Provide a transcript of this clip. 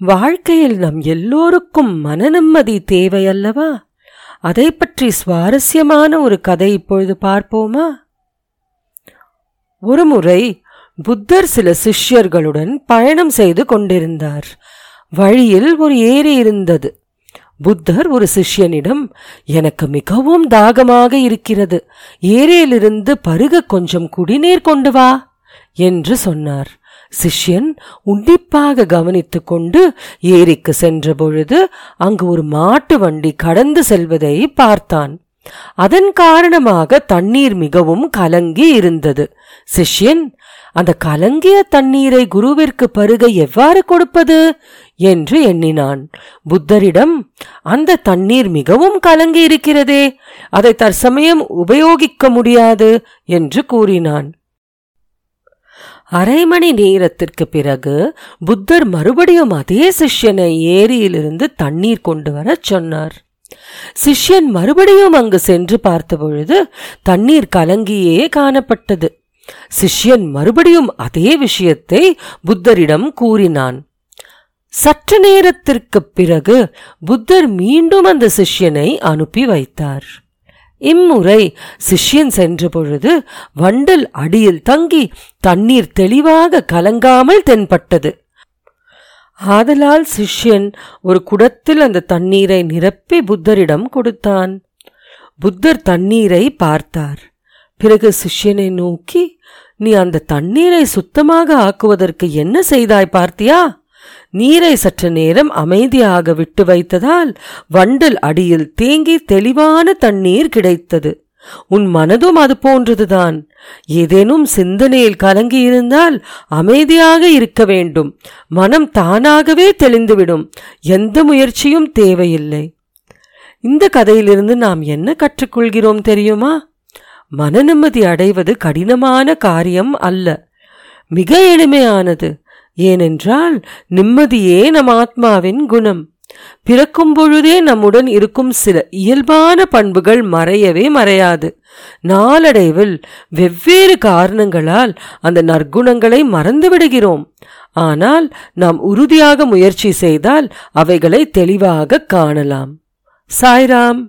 வாழ்க்கையில் நம் எல்லோருக்கும் மன நிம்மதி தேவை அல்லவா அதை பற்றி சுவாரஸ்யமான ஒரு கதை இப்பொழுது பார்ப்போமா? ஒருமுறை புத்தர் சில சிஷ்யர்களுடன் பயணம் செய்து கொண்டிருந்தார். வழியில் ஒரு ஏரி இருந்தது. புத்தர் ஒரு சிஷ்யனிடம் எனக்கு மிகவும் தாகமாக இருக்கிறது. ஏரியிலிருந்து பருக கொஞ்சம் குடிநீர் கொண்டு வா என்று சொன்னார். சிஷ்யன் உன்னிப்பாக கவனித்து கொண்டு ஏரிக்கு சென்ற பொழுது அங்கு ஒரு மாட்டு வண்டி கடந்து செல்வதை பார்த்தான். அதன் காரணமாக தண்ணீர் மிகவும் கலங்கி இருந்தது. சிஷ்யன் அந்த கலங்கிய தண்ணீரை குருவிற்கு பருக எவ்வாறு கொடுப்பது? என்று எண்ணினான். புத்தரிடம் அந்த தண்ணீர் மிகவும் கலங்கி இருக்கிறதே அதை தற்சமயம் உபயோகிக்க முடியாது என்று கூறினான். அரை மணி நேரத்திற்கு பிறகு புத்தர் மறுபடியும் அதே சிஷ்யனை ஏரியிலிருந்து தண்ணீர் கொண்டு வரச் சொன்னார். சிஷ்யன் மறுபடியும் அங்கு சென்று பார்த்தபொழுது தண்ணீர் கலங்கியே காணப்பட்டது. சிஷ்யன் மறுபடியும் அதே விஷயத்தை புத்தரிடம் கூறினான். சற்று நேரத்திற்குப் பிறகு புத்தர் மீண்டும் அந்த சிஷ்யனை அனுப்பி வைத்தார். இம்முறை சிஷ்யன் சென்ற பொழுது வண்டல் அடியில் தங்கி தண்ணீர் தெளிவாக கலங்காமல் தென்பட்டது. ஆதலால் சிஷ்யன் ஒரு குடத்தில் அந்த தண்ணீரை நிரப்பி புத்தரிடம் கொடுத்தான். புத்தர் தண்ணீரை பார்த்தார். பிறகு சிஷ்யனை நோக்கி நீ அந்த தண்ணீரை சுத்தமாக ஆக்குவதற்கு என்ன செய்தாய் பார்த்தியா? நீரை சற்று நேரம் அமைதியாக விட்டு வைத்ததால் வண்டல் அடியில் தேங்கி தெளிவான தண்ணீர் கிடைத்தது. உன் மனதும் அது போன்றதுதான். ஏதேனும் சிந்தனையில் கலங்கியிருந்தால் அமைதியாக இருக்க வேண்டும். மனம் தானாகவே தெளிந்துவிடும். எந்த முயற்சியும் தேவையில்லை. இந்த கதையிலிருந்து நாம் என்ன கற்றுக்கொள்கிறோம் தெரியுமா? மன நிம்மதி அடைவது கடினமான காரியம் அல்ல. மிக எளிமையானது. ஏனென்றால் நிம்மதியே நம் ஆத்மாவின் குணம். பிறக்கும் பொழுதே நம்முடன் இருக்கும் சில இயல்பான பண்புகள் மறையவே மறையாது. நாளடைவில் வெவ்வேறு காரணங்களால் அந்த நற்குணங்களை மறந்துவிடுகிறோம் ஆனால் நாம் உறுதியாக முயற்சி செய்தால் அவைகளை தெளிவாக காணலாம். சாய்ராம்.